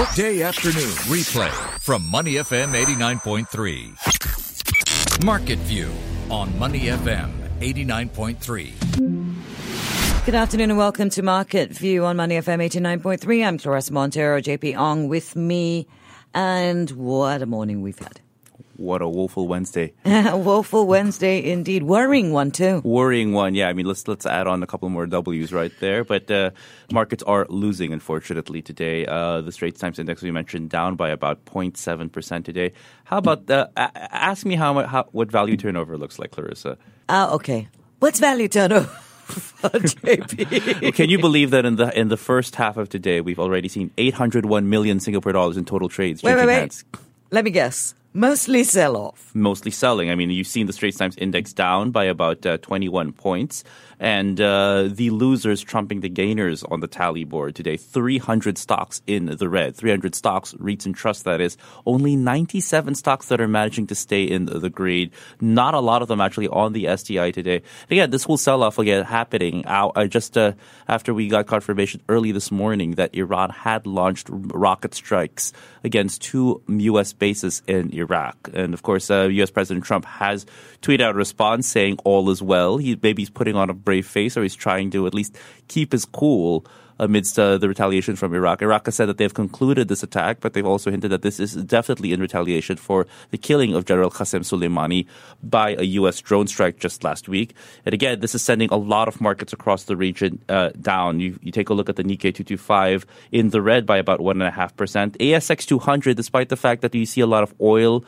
Workday afternoon replay from Money FM 89.3. Market View on Money FM 89.3. Good afternoon and welcome to Market View on Money FM 89.3. I'm Claressa Monteiro, JP Ong with me. And what a morning we've had. What a woeful Wednesday. Woeful Wednesday indeed. Worrying one too. Worrying one. Yeah, I mean, let's let's add on a couple more W's right there. But uh, markets are losing, unfortunately, today. Uh, the Straits Times Index, we mentioned, down by about 0.7% today. How about, uh, ask me how, how what value turnover looks like, Claressa. Ah, okay. What's value turnover? JP. Can you believe that in the in the first half of today, we've already seen 801 million Singapore dollars in total trades Wait, wait, wait. hands? Let me guess. Mostly sell off. mostly selling. I mean, you've seen the Straits Times index down by about uh, 21 points, and uh, the losers trumping the gainers on the tally board today. 300 stocks in the red. 300 stocks, REITs and trusts, that is. Only 97 stocks that are managing to stay in the green. Not a lot of them actually on the STI today. And again, this whole sell-off again happening out, uh, just uh, after we got confirmation early this morning that Iran had launched rocket strikes against two U.S. bases in Iraq. And of course, uh, U.S. President Trump has tweeted out a response saying all is well. He maybe he's putting on a brave face, or he's trying to at least keep his cool amidst uh, the retaliation from Iraq. Iraq has said that they've concluded this attack, but they've also hinted that this is definitely in retaliation for the killing of General Qasem Soleimani by a U.S. drone strike just last week. And again, this is sending a lot of markets across the region uh, down. You, you take a look at the Nikkei 225 in the red by about 1.5%. ASX 200, despite the fact that you see a lot of oil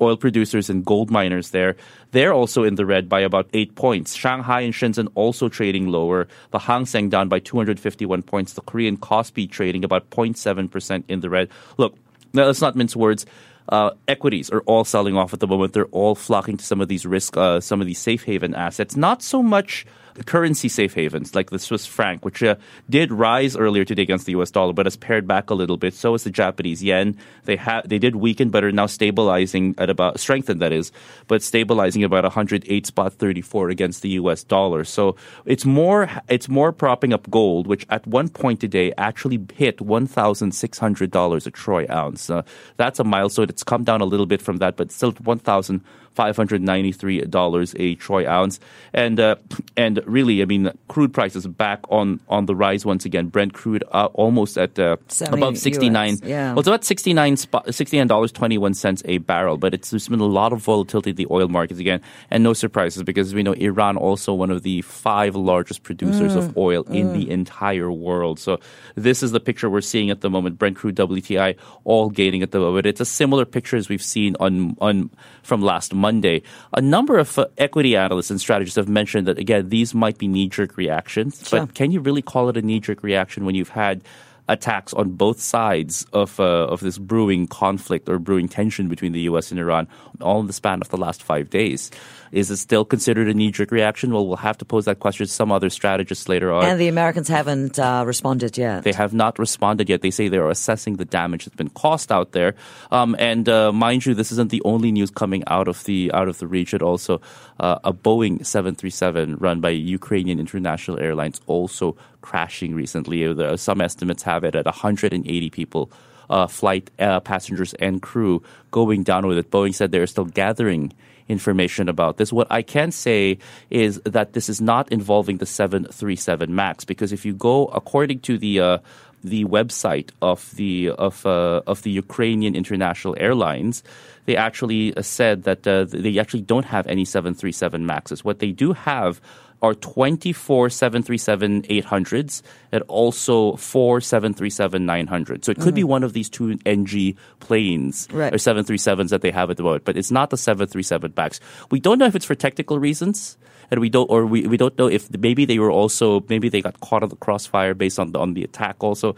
oil producers and gold miners there. They're also in the red by about eight points. Shanghai and Shenzhen also trading lower. The Hang Seng down by 251 points. The Korean Kospi trading about 0.7% in the red. Look, now let's not mince words. Uh, equities are all selling off at the moment. They're all flocking to some of these risk, uh, some of these safe haven assets. Not so much currency safe havens like the Swiss franc, which uh, did rise earlier today against the U.S. dollar, but has pared back a little bit. So is the Japanese yen. They have they did weaken, but are now stabilizing at about strengthened that is, but stabilizing about 108 spot 34 against the U.S. dollar. So it's more it's more propping up gold, which at one point today actually hit 1,600 dollars a troy ounce. Uh, that's a milestone. It's come down a little bit from that, but still 1,000. $593 a troy ounce. And uh, and really, I mean, crude prices back on, on the rise once again. Brent crude uh, almost at uh, above 69. US, yeah. Well, it's about 69 spot, $69.21 a barrel, but it's there's been a lot of volatility in the oil markets again. And no surprises because we know Iran also one of the five largest producers of oil in the entire world. So this is the picture we're seeing at the moment. Brent crude WTI all gaining at the moment. It's a similar picture as we've seen on on from last Monday. A number of uh, equity analysts and strategists have mentioned that again these might be knee jerk reactions, Sure. but can you really call it a knee jerk reaction when you've had attacks on both sides of uh, of this brewing conflict or brewing tension between the U.S. and Iran, all in the span of the last five days? Is it still considered a knee jerk reaction? Well, we'll have to pose that question to some other strategists later on. And the Americans haven't uh, responded yet. They have not responded yet. They say they are assessing the damage that's been caused out there. Um, and uh, mind you, this isn't the only news coming out of the out of the region. Also, uh, a Boeing 737 run by Ukrainian International Airlines also crashing recently. Some estimates have it at 180 people. Uh, flight uh, passengers and crew going down with it. Boeing said they're still gathering information about this. What I can say is that this is not involving the 737 MAX because if you go according to the uh, the website of the of uh, of the Ukrainian International Airlines, they actually uh, said that uh, they actually don't have any 737 Maxes. What they do have are 24 737 800s and also four 737 900s. So it could be one of these two NG planes Right. or 737s that they have at the moment, but it's not the 737 MAX. We don't know if it's for technical reasons. And we don't, or we, we don't know if maybe they were also, maybe they got caught in the crossfire based on the, on the attack also.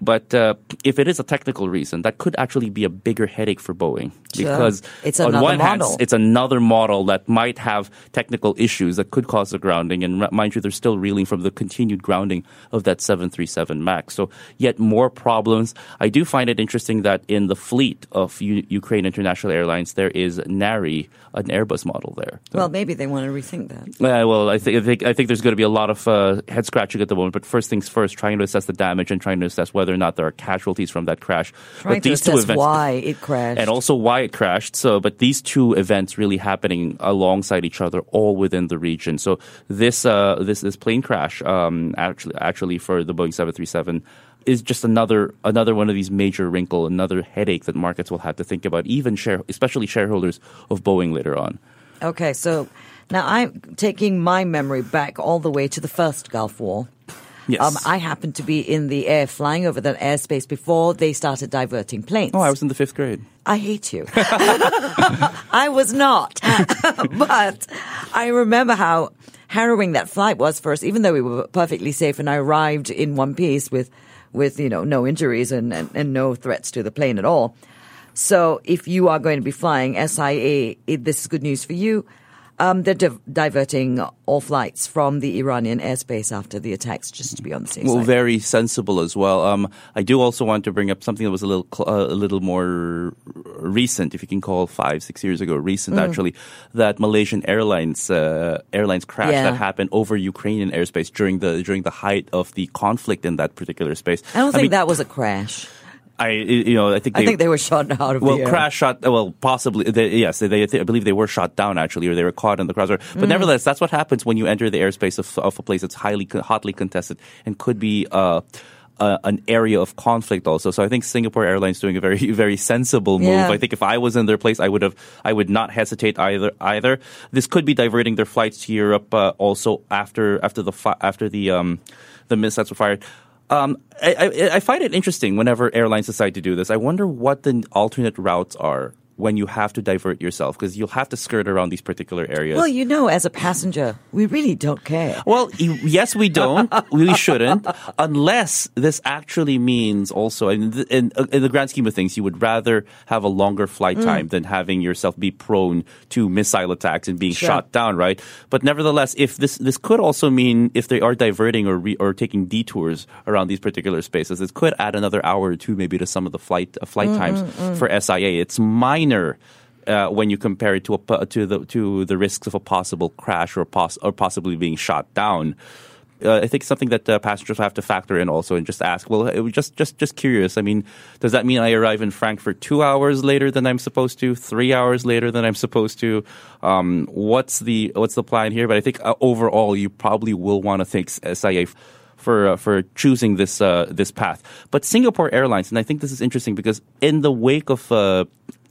But uh, if it is a technical reason, that could actually be a bigger headache for Boeing Sure. because It's on another one hand, model. it's another model that might have technical issues that could cause the grounding. And mind you, they're still reeling from the continued grounding of that 737 MAX. So yet more problems. I do find it interesting that in the fleet of U- Ukraine International Airlines, there is Nari, an Airbus model there. well, maybe they want to rethink that. Uh, well, I think, I think I think there's going to be a lot of uh, head scratching at the moment. But first things first, trying to assess the damage and trying to assess whether whether or not there are casualties from that crash. Trying but these two events, why it crashed. and also why it crashed. So, but these two events really happening alongside each other, all within the region. So this uh, this this plane crash um, actually actually for the Boeing seven three seven is just another another one of these major wrinkle, another headache that markets will have to think about, even share, especially shareholders of Boeing later on. Okay, so now I'm taking my memory back all the way to the first Gulf War. Yes. Um, I happened to be in the air flying over that airspace before they started diverting planes. oh, I was in the fifth grade. I hate you. I was not. but I remember how harrowing that flight was for us, even though we were perfectly safe and I arrived in one piece with, with you know, no injuries and, and, and no threats to the plane at all. So if you are going to be flying SIA, this is good news for you. Um, they're div- diverting all flights from the Iranian airspace after the attacks, just to be on the safe Well, side. very sensible as well. Um, I do also want to bring up something that was a little cl- uh, a little more recent, if you can call five six years ago recent Mm. actually, that Malaysian Airlines uh, airlines crash Yeah. that happened over Ukrainian airspace during the during the height of the conflict in that particular space. I don't think mean, that was a crash. I you know I think I think they were shot out of well, crash shot. Well, possibly. They, yes, they, they, I believe they were shot down actually, or they were caught in the crossfire. But Mm. nevertheless, that's what happens when you enter the airspace of, of a place that's highly hotly contested and could be. Uh, uh, an area of conflict also. So I think Singapore Airlines doing a very very sensible move. Yeah. I think if I was in their place, I would have I would not hesitate either. Either this could be diverting their flights to Europe uh, also after after the fi- after the um, the missiles were fired. Um, I, I, I find it interesting whenever airlines decide to do this. I wonder what the alternate routes are when you have to divert yourself because you'll have to skirt around these particular areas. Well, you know, as a passenger, we really don't care. Well, yes, we don't. we shouldn't, unless this actually means also, in the, in, uh, in the grand scheme of things, you would rather have a longer flight time than having yourself be prone to missile attacks and being Sure. shot down, right? But nevertheless, if this this could also mean if they are diverting or re, or taking detours around these particular spaces, it could add another hour or two maybe to some of the flight uh, flight times for SIA. It's minor uh, when you compare it to a, to the to the risks of a possible crash or poss- or possibly being shot down. Uh, I think it's something that uh, passengers have to factor in also and just ask. Well, it was just just just curious. I mean, does that mean I arrive in Frankfurt two hours later than I'm supposed to, three hours later than I'm supposed to? Um, what's the what's the plan here? But I think uh, overall, you probably will want to thank SIA for uh, for choosing this uh, this path. But Singapore Airlines, and I think this is interesting because in the wake of uh,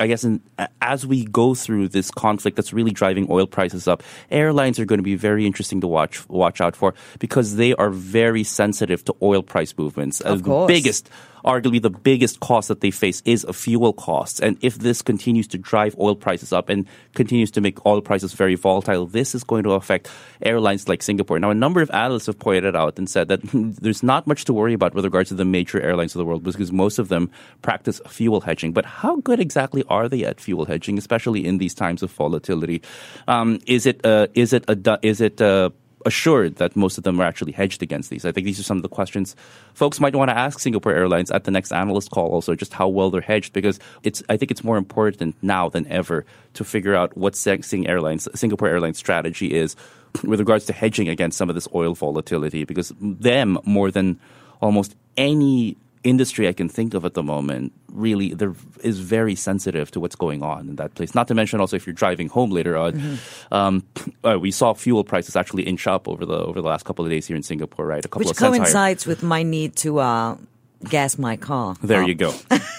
I guess in, as we go through this conflict that's really driving oil prices up, airlines are going to be very interesting to watch watch out for because they are very sensitive to oil price movements. Of course. Biggest, arguably the biggest cost that they face is a fuel costs. And if this continues to drive oil prices up and continues to make oil prices very volatile, this is going to affect airlines like Singapore. Now, a number of analysts have pointed out and said that there's not much to worry about with regards to the major airlines of the world because most of them practice fuel hedging. But how good exactly are they at fuel hedging, especially in these times of volatility? Um, is it uh, is it a, is it uh, assured that most of them are actually hedged against these? I think these are some of the questions folks might want to ask Singapore Airlines at the next analyst call. Also, just how well they're hedged, because it's I think it's more important now than ever to figure out what Sing Airlines Singapore Airlines strategy is with regards to hedging against some of this oil volatility, because them more than almost any industry I can think of at the moment really there is very sensitive to what's going on in that place. Not to mention also if you're driving home later on, Mm-hmm. um, uh, we saw fuel prices actually inch up over the over the last couple of days here in Singapore. Right, a couple Which of coincides with my need to uh, gas my car. There you go.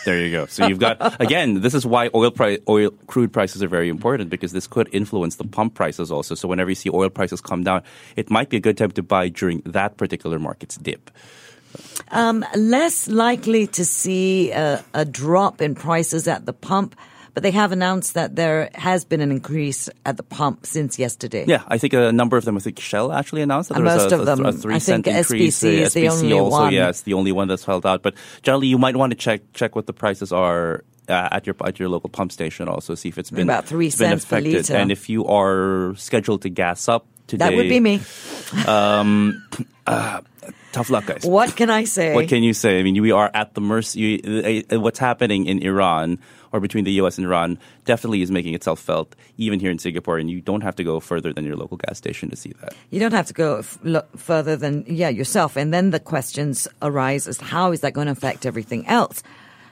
There you go. So you've got again. This is why oil price, oil crude prices are very important because this could influence the pump prices also. So whenever you see oil prices come down, it might be a good time to buy during that particular market's dip. Um, less likely to see a, a drop in prices at the pump, but they have announced that there has been an increase at the pump since yesterday. Yeah, I think a number of them. I think Shell actually announced that there was most a, of them. a three I cent think increase. SPC is the SPC only also, one. yeah, it's the only one that's held out. But generally, you might want to check check what the prices are. Uh, at your at your local pump station, also see if it's been About three been cents per litre. and if you are scheduled to gas up today, That would be me. Tough luck, guys. What can I say? What can you say? I mean, we are at the mercy. uh, uh, What's happening in Iran or between the U.S. and Iran definitely is making itself felt, even here in Singapore. And you don't have to go further than your local gas station to see that. You don't have to go f- look further than yeah yourself, and then the questions arise: as how is that going to affect everything else?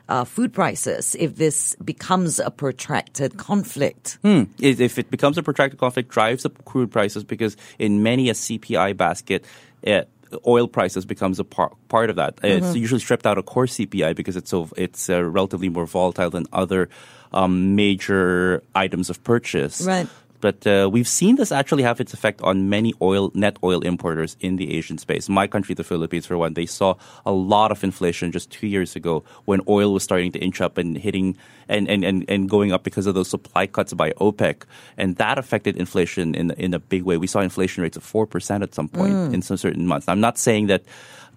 Uh, food prices, if this becomes a protracted conflict. If if it becomes a protracted conflict, drives up crude prices because in many a CPI basket, it, oil prices becomes a par- part of that. It's Mm-hmm. usually stripped out of core CPI because it's so it's uh, relatively more volatile than other um, major items of purchase. Right. But uh, we've seen this actually have its effect on many oil net oil importers in the Asian space. My country, the Philippines, for one, they saw a lot of inflation just two years ago when oil was starting to inch up and hitting and, and, and, and going up because of those supply cuts by OPEC, and that affected inflation in in a big way. We saw inflation rates of four percent at some point in some certain months. I'm not saying that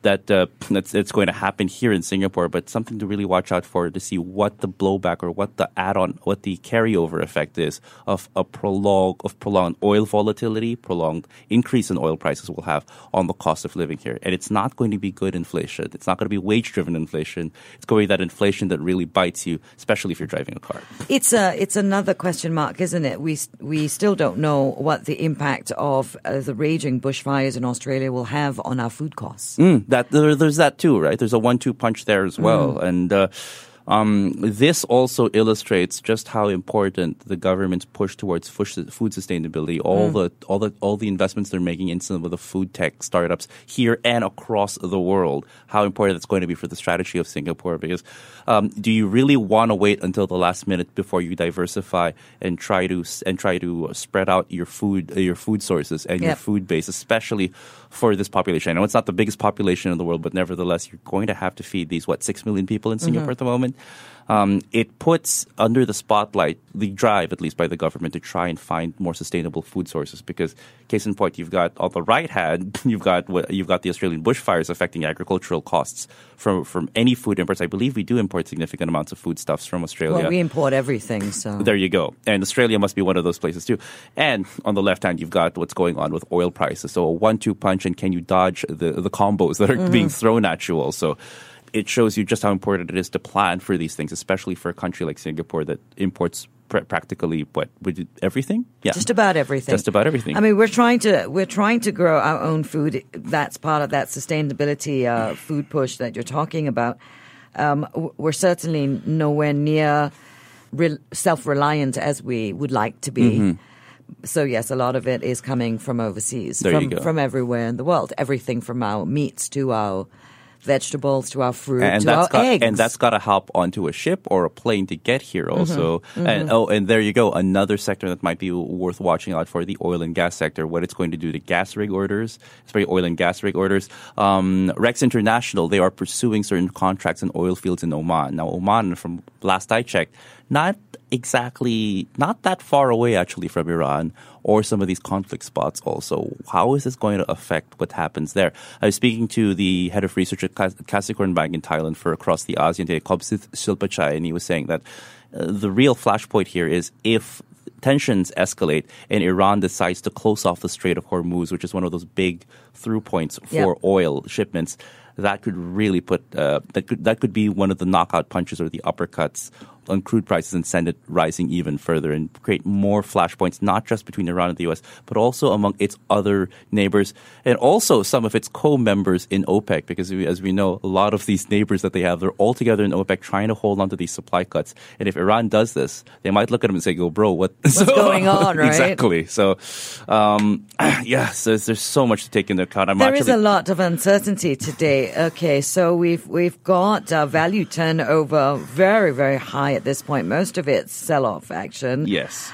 that uh, that's it's going to happen here in Singapore, but something to really watch out for to see what the blowback or what the add-on, what the carryover effect is of a prolonged of prolonged oil volatility, prolonged increase in oil prices will have on the cost of living here. And it's not going to be good inflation. It's not going to be wage-driven inflation. It's going to be that inflation that really bites you, especially if you're driving a car. It's a it's another question mark, isn't it? We we still don't know what the impact of uh, the raging bushfires in Australia will have on our food costs. Mm, that there, there's that too, right? There's a one-two punch there as well, and uh, um, this also illustrates just how important the government's push towards food sustainability, all the all the all the investments they're making in some of the food tech startups here and across the world. How important it's going to be for the strategy of Singapore? Because um, do you really want to wait until the last minute before you diversify and try to and try to spread out your food your food sources and your food base, especially for this population. I know it's not the biggest population in the world, but nevertheless, you're going to have to feed these what six million people in Singapore at the moment. Um, it puts under the spotlight the drive, at least by the government, to try and find more sustainable food sources. Because, case in point, you've got on the right hand, you've got you've got the Australian bushfires affecting agricultural costs from from any food imports. I believe we do import significant amounts of foodstuffs from Australia. Well, we import everything, so There you go. And Australia must be one of those places too. And on the left hand, you've got what's going on with oil prices. So a one-two punch, and can you dodge the the combos that are being thrown at you? Also, it shows you just how important it is to plan for these things, especially for a country like Singapore that imports pr- practically what would everything. Yeah, just about everything. Just about everything. I mean, we're trying to we're trying to grow our own food. That's part of that sustainability uh, food push that you're talking about. Um, we're certainly nowhere near re- self-reliant as we would like to be. Mm-hmm. So yes, a lot of it is coming from overseas, There from you go. from everywhere in the world. Everything from our meats to our vegetables to our fruit and to that's our got eggs. and that's got to hop onto a ship or a plane to get here Mm-hmm. also and oh and there you go another sector that might be worth watching out for the oil and gas sector what it's going to do to gas rig orders especially oil and gas rig orders um, Rex International they are pursuing certain contracts in oil fields in Oman now Oman from last I checked not exactly not that far away actually from Iran or some of these conflict spots also. How is this going to affect what happens there? I was speaking to the head of research at Kas- Kasikorn Bank in Thailand for across the ASEAN today, Kobsidthi Silpachai, and he was saying that uh, the real flashpoint here is if tensions escalate and Iran decides to close off the Strait of Hormuz, which is one of those big through points for Yeah. oil shipments, that could really put uh, that could that could be one of the knockout punches or the uppercuts on crude prices and send it rising even further and create more flashpoints, not just between Iran and the U.S., but also among its other neighbors and also some of its co-members in OPEC. Because as we know, a lot of these neighbors that they have, they're all together in OPEC trying to hold on to these supply cuts. And if Iran does this, they might look at them and say, "Go, bro, what, what's going on, right? exactly. So, um, yeah, so there's, so much to take into account. I'm There is actually, a lot of uncertainty today. Okay, so we've we've got uh, value turnover very very high at this point. Most of it's sell off action. yes.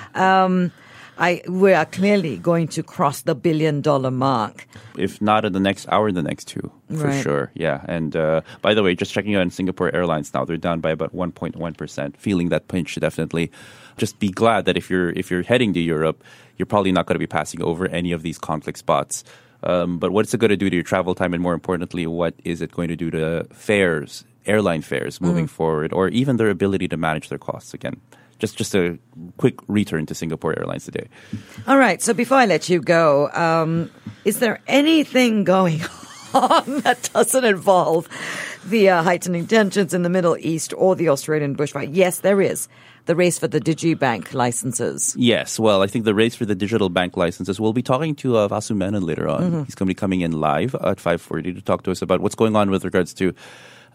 I we are clearly going to cross the billion dollar mark. if not in the next hour, in the next two, for Right. sure. Yeah. And uh, by the way, just checking on Singapore Airlines now, they're down by about 1.1 percent. Feeling that pinch, definitely. Just be glad that if you're if you're heading to Europe, you're probably not going to be passing over any of these conflict spots. Um, but what's it going to do to your travel time, and more importantly, what is it going to do to fares, airline fares, moving forward, or even their ability to manage their costs again? Just just a quick return to Singapore Airlines today. All right. So before I let you go, um, is there anything going on that doesn't involve the uh, heightening tensions in the Middle East or the Australian bushfire. Yes, there is the race for the digibank licenses. Yes, well, I think the race for the digital bank licenses. We'll be talking to uh, Vasu Menon later on. Mm-hmm. He's going to be coming in live at five forty to talk to us about what's going on with regards to.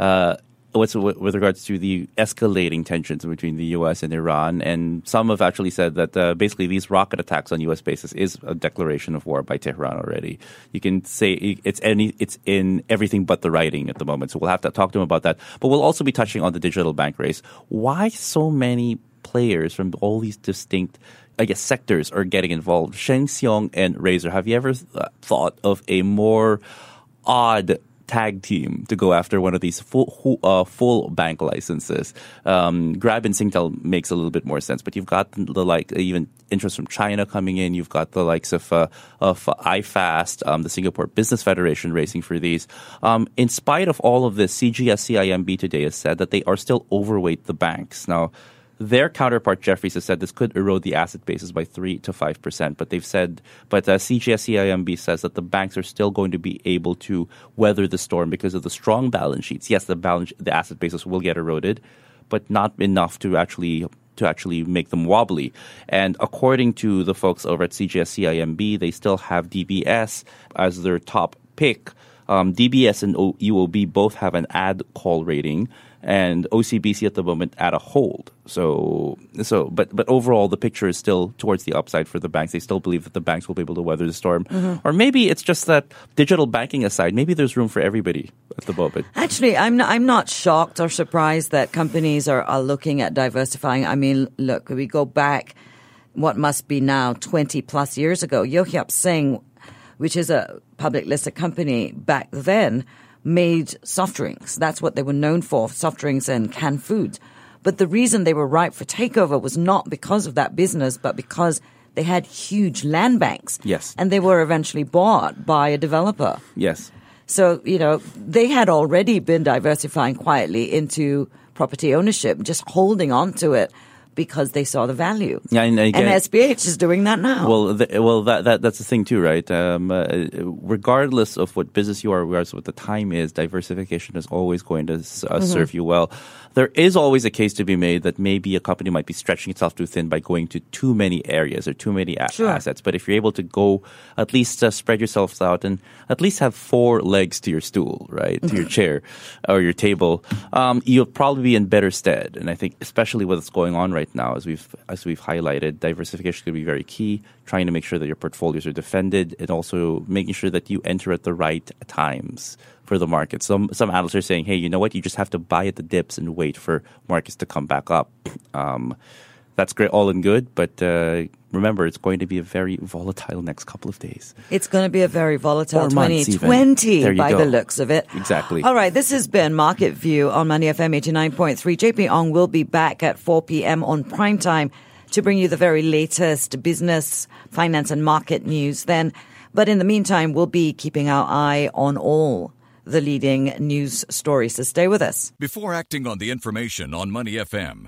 Uh, what's with regards to the escalating tensions between the U.S. and Iran, and some have actually said that uh, basically these rocket attacks on U.S. bases is a declaration of war by Tehran already. You can say it's any it's in everything but the writing at the moment. So we'll have to talk to him about that. But we'll also be touching on the digital bank race. Why so many players from all these distinct I guess sectors are getting involved. Sheng Siong and Razer. Have you ever th- thought of a more odd tag team to go after one of these full uh, full bank licenses. Um, Grab and Singtel makes a little bit more sense, but you've got the like even interest from China coming in. You've got the likes of uh, of iFast, um, the Singapore Business Federation racing for these. Um, in spite of all of this, CGS-CIMB today has said that they are still overweight the banks now. Their counterpart Jefferies has said this could erode the asset bases by three to five percent. But they've said, but uh, CGS-CIMB says that the banks are still going to be able to weather the storm because of the strong balance sheets. Yes, the balance, the asset bases will get eroded, but not enough to actually to actually make them wobbly. And according to the folks over at CGS-CIMB, they still have DBS as their top pick. Um, DBS and UOB both have an ad call rating and OCBC at the moment at a hold. So, so, but but overall, the picture is still towards the upside for the banks. They still believe that the banks will be able to weather the storm. Mm-hmm. Or maybe it's just that digital banking aside, maybe there's room for everybody at the moment. Actually, I'm not, I'm not shocked or surprised that companies are, are looking at diversifying. I mean, look, we go back what must be now 20 plus years ago. Yeo Singh, which is a public listed company back then made soft drinks. That's what they were known for, soft drinks and canned foods. But the reason they were ripe for takeover was not because of that business, but because they had huge land banks. Yes. And they were eventually bought by a developer. Yes. So, you know, they had already been diversifying quietly into property ownership, just holding on to it because they saw the value. Yeah, and, again, and SPH is doing that now. Well, the, well, that, that that's the thing too, right? Um, uh, regardless of what business you are, regardless of what the time is, diversification is always going to uh, mm-hmm. serve you well there is always a case to be made that maybe a company might be stretching itself too thin by going to too many areas or too many a- sure. assets. But if you're able to go, at least uh, spread yourselves out and at least have four legs to your stool, right, to your chair or your table, um, you'll probably be in better stead. And I think, especially what's going on right now, as we've as we've highlighted, diversification could be very key. Trying to make sure that your portfolios are defended and also making sure that you enter at the right times for the market. Some some analysts are saying, hey, you know what? You just have to buy at the dips and wait for markets to come back up. Um, that's great, all and good, but uh, remember, it's going to be a very volatile next couple of days. It's going to be a very volatile 2020 by go. the looks of it. Exactly. All right, this has been Market View on Money FM 89.3. JP Ong will be back at 4 p.m. on prime time to bring you the very latest business, finance, and market news then. But in the meantime, we'll be keeping our eye on all the leading news stories. So stay with us. Before acting on the information on Money FM,